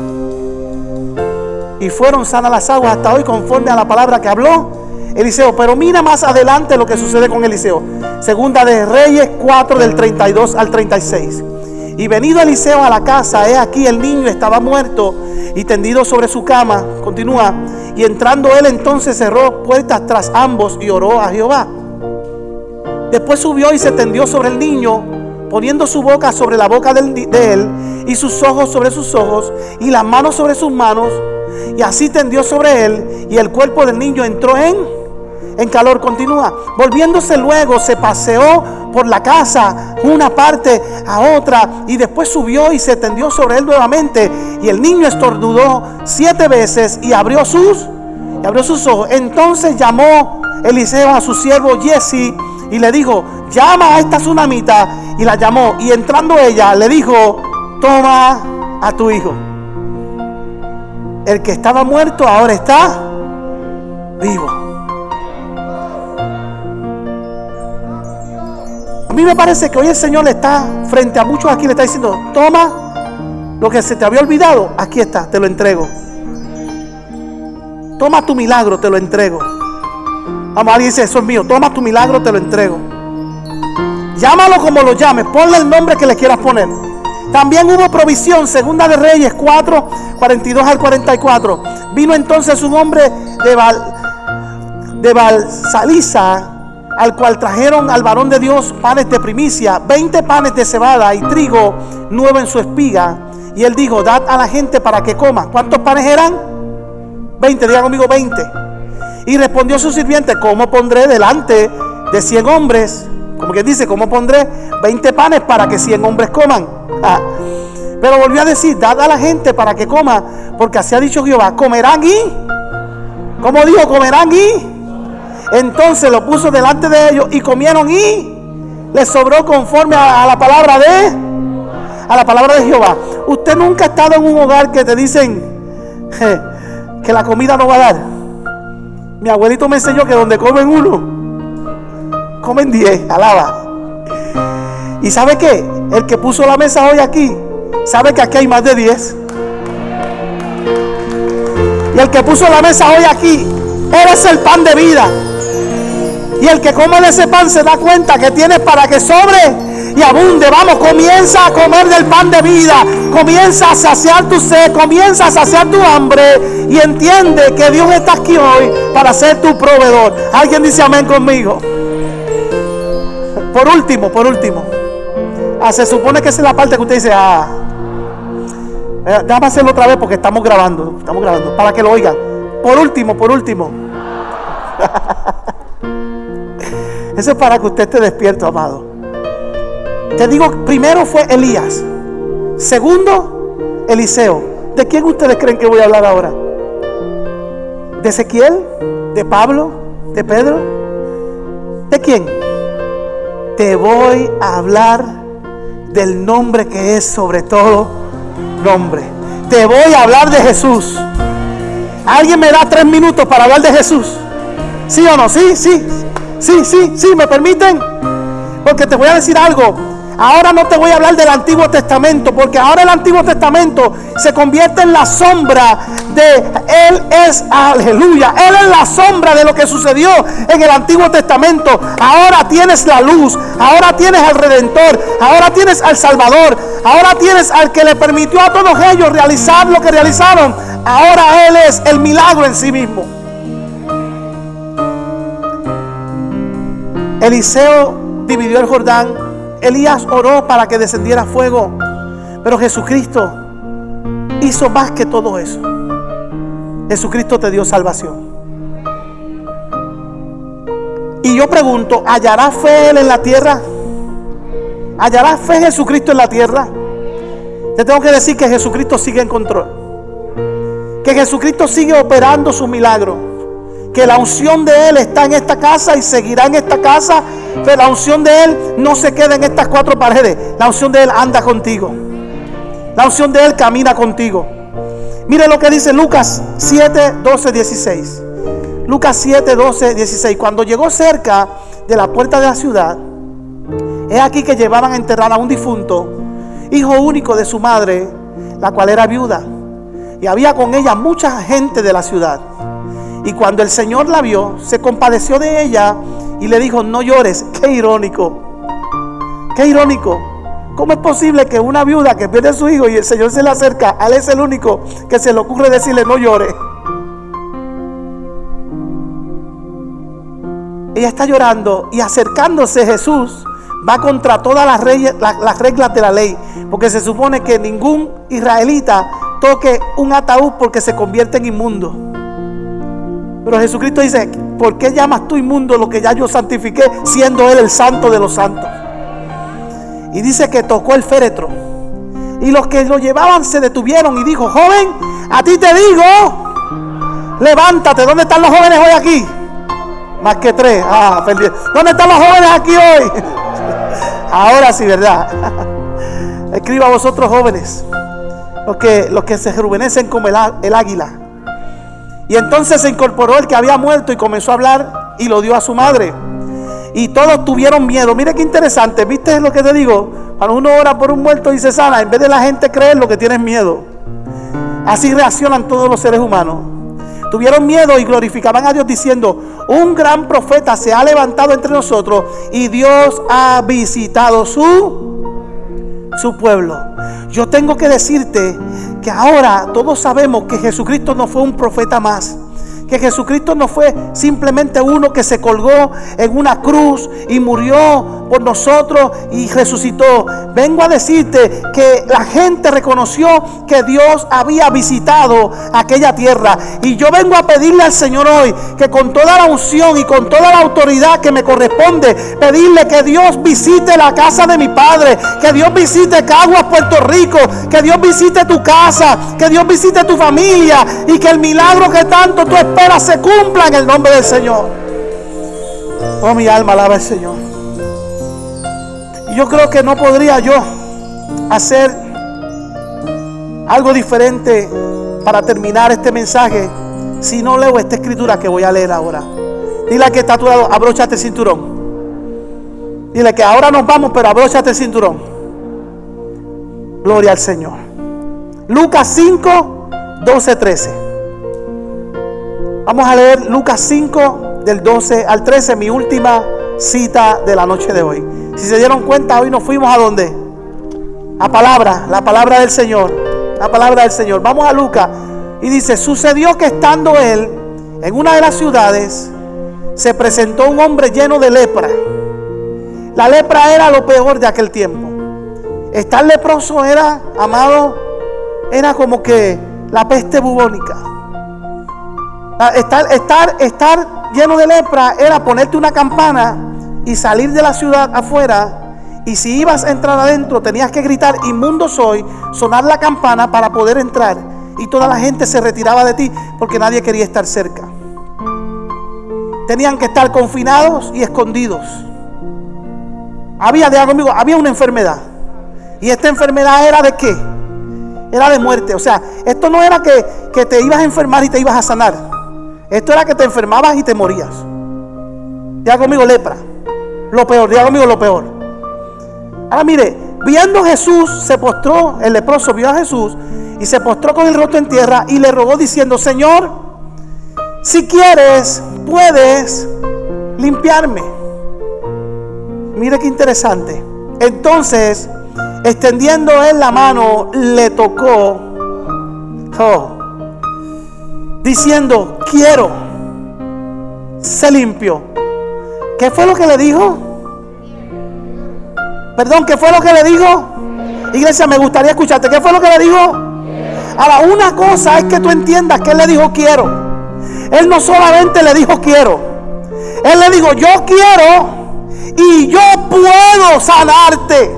Y fueron sanas las aguas hasta hoy conforme a la palabra que habló Eliseo. Pero mira más adelante lo que sucede con Eliseo. Segunda de Reyes 4 del 32 al 36. Y venido Eliseo a la casa, he aquí el niño estaba muerto y tendido sobre su cama. Continúa. Y entrando él entonces cerró puertas tras ambos y oró a Jehová. Después subió y se tendió sobre el niño, poniendo su boca sobre la boca de él y sus ojos sobre sus ojos y las manos sobre sus manos. Y así tendió sobre él y el cuerpo del niño entró en, en calor. Continúa. Volviéndose luego se paseó por la casa, una parte a otra, y después subió y se tendió sobre él nuevamente. Y el niño estornudó siete veces y abrió sus, y abrió sus ojos. Entonces llamó Eliseo a su siervo Jesse y le dijo, llama a esta tsunamita. Y la llamó. Y entrando ella le dijo, toma a tu hijo. El que estaba muerto ahora está vivo. A mí me parece que hoy el Señor le está frente a muchos aquí, le está diciendo, toma lo que se te había olvidado, aquí está, te lo entrego. Toma tu milagro, te lo entrego. Vamos, alguien dice, eso es mío, toma tu milagro, te lo entrego. Llámalo como lo llames, ponle el nombre que le quieras poner. También hubo provisión, segunda de Reyes 4, 42 al 44. Vino entonces un hombre de, de Balsaliza al cual trajeron al varón de Dios panes de primicia, 20 panes de cebada y trigo nuevo en su espiga. Y él dijo, dad a la gente para que coma. ¿Cuántos panes eran? 20, diga conmigo 20. Y respondió su sirviente, ¿cómo pondré delante de 100 hombres? Como que dice, ¿cómo pondré 20 panes para que 100 hombres coman? [LAUGHS] Ah. Pero volvió a decir, dad a la gente para que coma, porque así ha dicho Jehová, comerán y, ¿cómo dijo? Comerán y entonces lo puso delante de ellos y comieron y les sobró conforme a, la palabra de... a la palabra de Jehová. Usted nunca ha estado en un hogar que te dicen que la comida no va a dar. Mi abuelito me enseñó que donde comen uno, comen diez, alaba. ¿Y sabe qué? El que puso la mesa hoy aquí, sabe que aquí hay más de diez. Y el que puso la mesa hoy aquí, eres el pan de vida. Y el que come de ese pan se da cuenta que tiene para que sobre y abunde. Vamos, comienza a comer del pan de vida. Comienza a saciar tu sed, comienza a saciar tu hambre. Y entiende que Dios está aquí hoy para ser tu proveedor. Alguien dice amén conmigo. Por último, por último. Ah, se supone que esa es la parte que usted dice, ah, eh, déjame hacerlo otra vez porque estamos grabando, estamos grabando, para que lo oigan. Por último, por último. [LAUGHS] Eso es para que usted esté despierto, amado. Te digo, primero fue Elías. Segundo, Eliseo. ¿De quién ustedes creen que voy a hablar ahora? ¿De Ezequiel? ¿De Pablo? ¿De Pedro? ¿De quién? Te voy a hablar del nombre que es sobre todo nombre. Te voy a hablar de Jesús. ¿Alguien me da tres minutos para hablar de Jesús? ¿Sí o no? Sí, sí. Sí, sí, sí, ¿me permiten? Porque te voy a decir algo. Ahora no te voy a hablar del Antiguo Testamento, porque ahora el Antiguo Testamento se convierte en la sombra de Él es, aleluya, Él es la sombra de lo que sucedió en el Antiguo Testamento. Ahora tienes la luz, ahora tienes al Redentor, ahora tienes al Salvador, ahora tienes al que le permitió a todos ellos realizar lo que realizaron. Ahora Él es el milagro en sí mismo. Eliseo dividió el Jordán. Elías oró para que descendiera fuego. Pero Jesucristo hizo más que todo eso. Jesucristo te dio salvación. Y yo pregunto, ¿hallará fe Él en la tierra? ¿Hallará fe Jesucristo en la tierra? Te tengo que decir que Jesucristo sigue en control. Que Jesucristo sigue operando su milagro que la unción de Él está en esta casa y seguirá en esta casa, pero la unción de Él no se queda en estas cuatro paredes. La unción de Él anda contigo. La unción de Él camina contigo. Mire lo que dice Lucas 7, 12, 16. Lucas 7, 12, 16. Cuando llegó cerca de la puerta de la ciudad, es aquí que llevaban a enterrar a un difunto, hijo único de su madre, la cual era viuda. Y había con ella mucha gente de la ciudad. Y cuando el Señor la vio, se compadeció de ella y le dijo, no llores. Qué irónico. Qué irónico. ¿Cómo es posible que una viuda que pierde a su hijo y el Señor se le acerca, a él es el único que se le ocurre decirle, no llore? Ella está llorando y acercándose Jesús va contra todas las, las reglas de la ley. Porque se supone que ningún israelita toque un ataúd porque se convierte en inmundo. Pero Jesucristo dice, ¿por qué llamas tú inmundo lo que ya yo santifiqué siendo Él el santo de los santos? Y dice que tocó el féretro. Y los que lo llevaban se detuvieron y dijo, joven, a ti te digo, levántate. ¿Dónde están los jóvenes hoy aquí? Más que tres. Ah, ¿Dónde están los jóvenes aquí hoy? [LAUGHS] Ahora sí, ¿verdad? [LAUGHS] Escriba a vosotros jóvenes, los que, los que se rejuvenecen como el, el águila. Y entonces se incorporó el que había muerto y comenzó a hablar y lo dio a su madre. Y todos tuvieron miedo. Mire qué interesante. ¿Viste lo que te digo? Cuando uno ora por un muerto y se sana, en vez de la gente creer lo que tienen miedo. Así reaccionan todos los seres humanos. Tuvieron miedo y glorificaban a Dios diciendo, un gran profeta se ha levantado entre nosotros y Dios ha visitado su, su pueblo. Yo tengo que decirte que ahora todos sabemos que Jesucristo no fue un profeta más que Jesucristo no fue simplemente uno que se colgó en una cruz y murió por nosotros y resucitó. Vengo a decirte que la gente reconoció que Dios había visitado aquella tierra. Y yo vengo a pedirle al Señor hoy que con toda la unción y con toda la autoridad que me corresponde, pedirle que Dios visite la casa de mi Padre, que Dios visite Caguas, Puerto Rico, que Dios visite tu casa, que Dios visite tu familia y que el milagro que tanto tú esperas se cumpla en el nombre del Señor. Oh, mi alma alaba al Señor. Y yo creo que no podría yo hacer algo diferente para terminar este mensaje si no leo esta escritura que voy a leer ahora. Dile que está a tu lado, abróchate el cinturón. Dile que ahora nos vamos, pero abróchate el cinturón. Gloria al Señor. Lucas 5, 12, 13. Vamos a leer Lucas 5 del 12 al 13, mi última cita de la noche de hoy. Si se dieron cuenta, hoy nos fuimos a dónde? A palabra, la palabra del Señor. La palabra del Señor. Vamos a Lucas. Y dice, sucedió que estando él en una de las ciudades, se presentó un hombre lleno de lepra. La lepra era lo peor de aquel tiempo. Estar leproso era, amado, era como que la peste bubónica. Estar, estar, estar lleno de lepra era ponerte una campana y salir de la ciudad afuera. Y si ibas a entrar adentro, tenías que gritar, inmundo soy, sonar la campana para poder entrar. Y toda la gente se retiraba de ti porque nadie quería estar cerca. Tenían que estar confinados y escondidos. Había, de conmigo, había una enfermedad. Y esta enfermedad era de qué? Era de muerte. O sea, esto no era que, que te ibas a enfermar y te ibas a sanar. Esto era que te enfermabas y te morías. Diga conmigo lepra. Lo peor, diga conmigo lo peor. Ahora mire, viendo Jesús, se postró, el leproso vio a Jesús y se postró con el rostro en tierra y le rogó diciendo, Señor, si quieres, puedes limpiarme. Mire qué interesante. Entonces, extendiendo él la mano, le tocó, oh, diciendo, quiero, se limpió. ¿Qué fue lo que le dijo? Perdón, ¿qué fue lo que le dijo? Iglesia, me gustaría escucharte. ¿Qué fue lo que le dijo? Ahora, una cosa es que tú entiendas que él le dijo quiero. Él no solamente le dijo quiero. Él le dijo, yo quiero y yo puedo sanarte.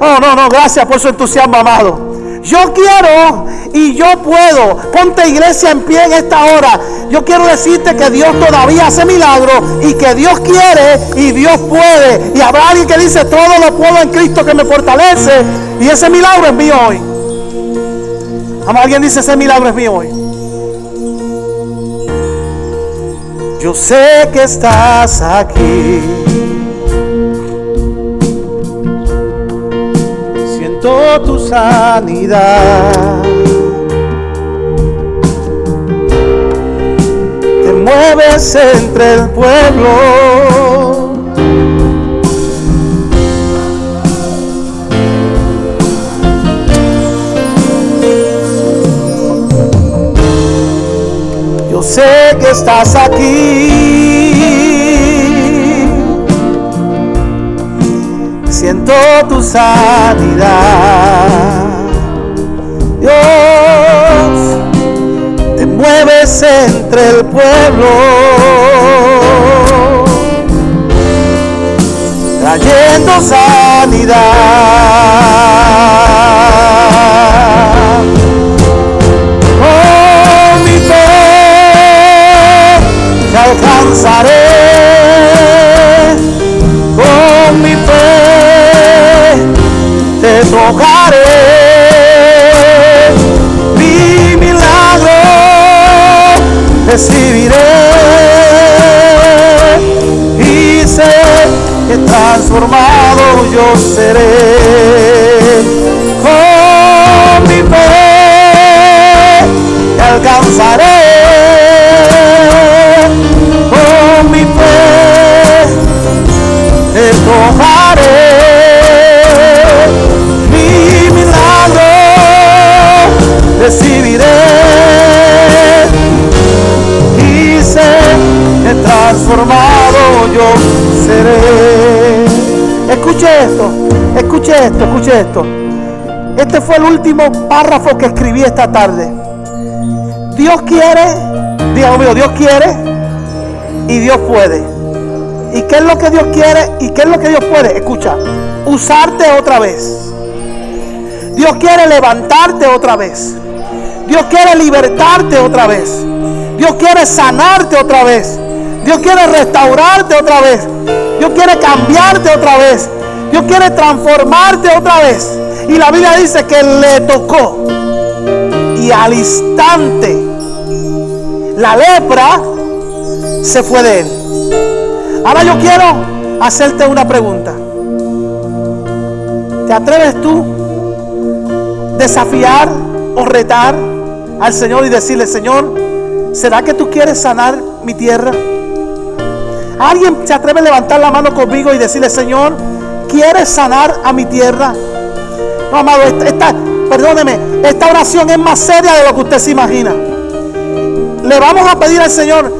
Oh, no, no, gracias por su entusiasmo, amado. Yo quiero y yo puedo. Ponte iglesia en pie en esta hora. Yo quiero decirte que Dios todavía hace milagros y que Dios quiere y Dios puede. Y habrá alguien que dice, todo lo puedo en Cristo que me fortalece. Y ese milagro es mío hoy. alguien dice, ese milagro es mío hoy. Yo sé que estás aquí. Tu sanidad. Te mueves entre el pueblo. sé que estás aquí. Siento tu sanidad. Dios, te mueves entre el pueblo. Trayendo sanidad. alcanzaré tocaré, mi milagro recibiré. Y sé que transformado yo seré. Con mi fe, te alcanzaré. Mi fe te tocaré. Recibiré. Y sé que transformado yo seré. Escuche esto, escuche esto, escuche esto. Este fue el último párrafo que escribí esta tarde. Dios quiere, Dios mío, Dios quiere y Dios puede. ¿Y qué es lo que Dios quiere? ¿Y qué es lo que Dios puede? Escucha, usarte otra vez. Dios quiere levantarte otra vez. Dios quiere libertarte otra vez. Dios quiere sanarte otra vez. Dios quiere restaurarte otra vez. Dios quiere cambiarte otra vez. Dios quiere transformarte otra vez. Y la Biblia dice que le tocó. Y al instante la lepra se fue de él. Ahora yo quiero hacerte una pregunta. ¿Te atreves tú desafiar o retar al Señor y decirle, Señor, ¿será que tú quieres sanar mi tierra? ¿Alguien se atreve a levantar la mano conmigo y decirle, Señor, ¿quieres sanar a mi tierra? No, amado, esta, perdóneme, esta oración es más seria de lo que usted se imagina. Le vamos a pedir al Señor,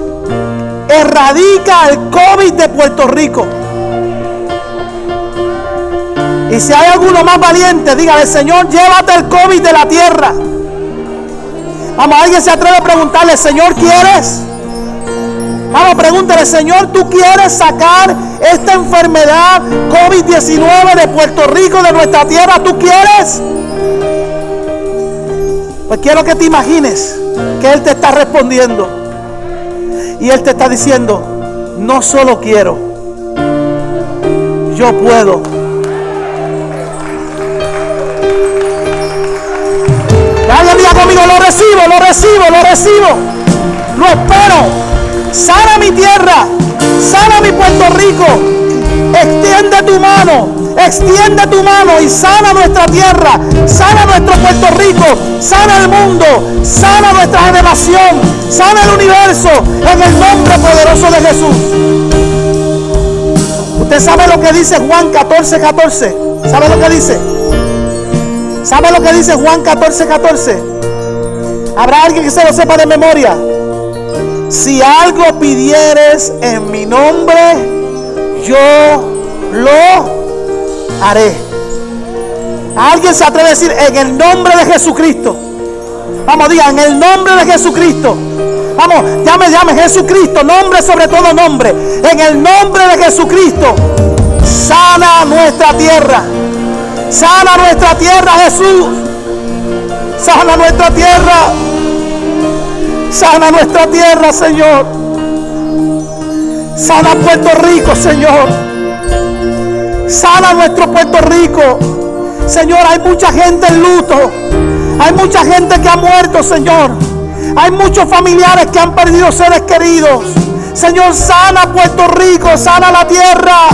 erradica el COVID de Puerto Rico. Y si hay alguno más valiente, dígale, Señor, llévate el COVID de la tierra. Vamos, alguien se atreve a preguntarle, Señor, ¿quieres? Vamos, pregúntale, Señor, ¿tú quieres sacar esta enfermedad COVID-19 de Puerto Rico, de nuestra tierra? ¿Tú quieres? Pues quiero que te imagines que Él te está respondiendo. Y Él te está diciendo, no solo quiero, yo puedo. Lo recibo, lo recibo, lo recibo. Lo espero. Sana mi tierra, sana mi Puerto Rico. Extiende tu mano, extiende tu mano y sana nuestra tierra, sana nuestro Puerto Rico, sana el mundo, sana nuestra generación, sana el universo en el nombre poderoso de Jesús. Usted sabe lo que dice Juan 14, 14. ¿Sabe lo que dice? ¿Sabe lo que dice Juan 14, 14? ¿Habrá alguien que se lo sepa de memoria? si algo pidieres en mi nombre, yo lo haré. ¿Alguien se atreve a decir en el nombre de Jesucristo? Vamos, diga, en el nombre de Jesucristo. Vamos, llame, llame Jesucristo, nombre sobre todo nombre. En el nombre de Jesucristo, sana nuestra tierra. Sana nuestra tierra, Jesús. Sana nuestra tierra. Sana nuestra tierra, Señor. Sana Puerto Rico, Señor. Sana nuestro Puerto Rico. Señor, hay mucha gente en luto. Hay mucha gente que ha muerto, Señor. Hay muchos familiares que han perdido seres queridos. Señor, sana Puerto Rico, sana la tierra.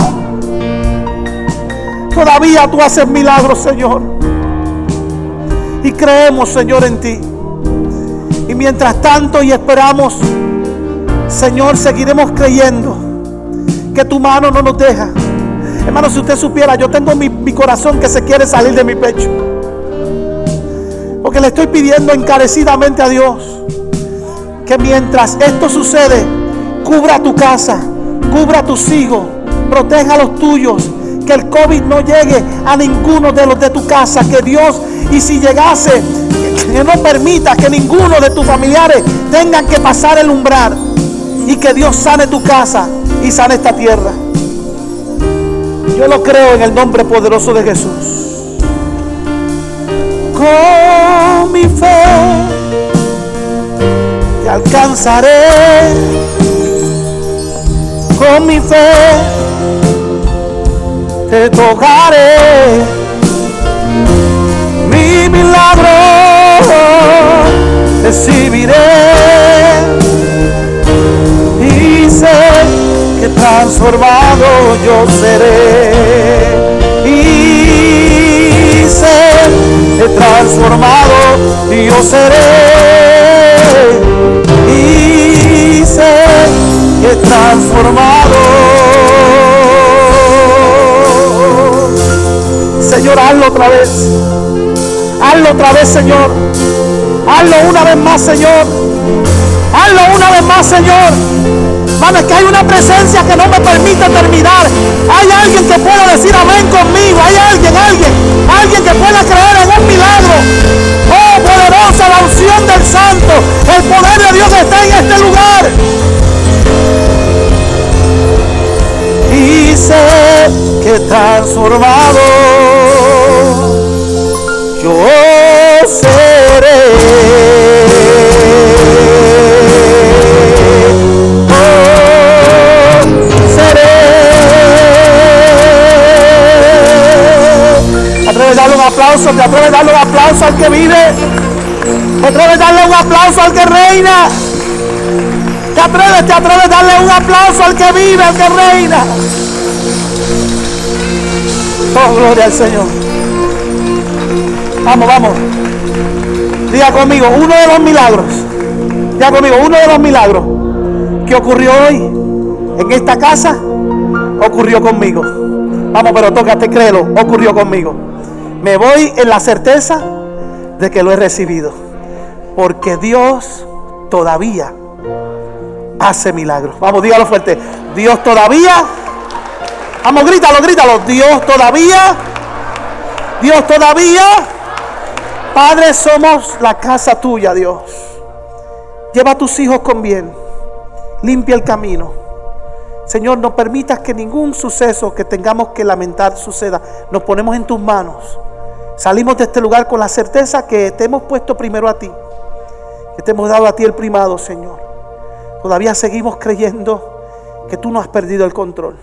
Todavía tú haces milagros, Señor. Y creemos, Señor, en ti. Y mientras tanto y esperamos, Señor, seguiremos creyendo que tu mano no nos deja. Hermano, si usted supiera, yo tengo mi, mi corazón que se quiere salir de mi pecho. Porque le estoy pidiendo encarecidamente a Dios que mientras esto sucede, cubra tu casa, cubra a tus hijos, proteja a los tuyos, que el COVID no llegue a ninguno de los de tu casa, que Dios, y si llegase, que no permita que ninguno de tus familiares tengan que pasar el umbral y que Dios sane tu casa y sane esta tierra. Yo lo creo en el nombre poderoso de Jesús. Con mi fe te alcanzaré. Con mi fe te tocaré. Mi milagro recibiré y sé que transformado yo seré. Y sé que transformado yo seré. Y sé que transformado Señor hazlo otra vez hazlo otra vez Señor Hazlo una vez más, Señor. Hazlo una vez más, Señor. Mano, es que hay una presencia que no me permite terminar. Hay alguien que pueda decir amén conmigo. Hay alguien, alguien, alguien que pueda creer en un milagro. Oh, poderosa la unción del Santo. El poder de Dios está en este lugar. Y sé que transformado yo aplauso, te atreves a darle un aplauso al que vive. Te atreves a darle un aplauso al que reina. Te atreves, te atreves a darle un aplauso al que vive, al que reina. Oh, gloria al Señor. Vamos, vamos. Diga conmigo, uno de los milagros. Diga conmigo, uno de los milagros que ocurrió hoy en esta casa ocurrió conmigo. Vamos, pero tócate, créelo, ocurrió conmigo. Me voy en la certeza de que lo he recibido. Porque Dios todavía hace milagros. Vamos, dígalo fuerte. Dios todavía. Vamos, grítalo, grítalo. Dios todavía. Dios todavía. Padre, somos la casa tuya, Dios. Lleva a tus hijos con bien. Limpia el camino. Señor, no permitas que ningún suceso que tengamos que lamentar suceda. Nos ponemos en tus manos. Salimos de este lugar con la certeza que te hemos puesto primero a ti. Que te hemos dado a ti el primado, Señor. Todavía seguimos creyendo que tú no has perdido el control.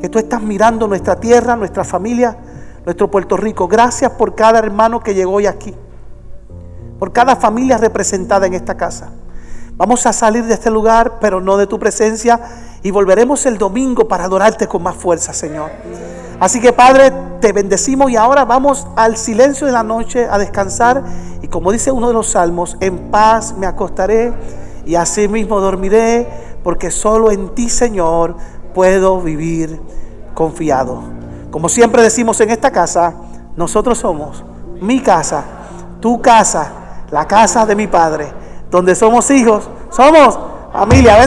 Que tú estás mirando nuestra tierra, nuestra familia, nuestro Puerto Rico. Gracias por cada hermano que llegó hoy aquí. Por cada familia representada en esta casa. Vamos a salir de este lugar, pero no de tu presencia. Y volveremos el domingo para adorarte con más fuerza, Señor. Así que Padre, te bendecimos y ahora vamos al silencio de la noche a descansar. Y como dice uno de los salmos, en paz me acostaré y así mismo dormiré, porque solo en ti, Señor, puedo vivir confiado. Como siempre decimos en esta casa, nosotros somos mi casa, tu casa, la casa de mi Padre, donde somos hijos, somos familia.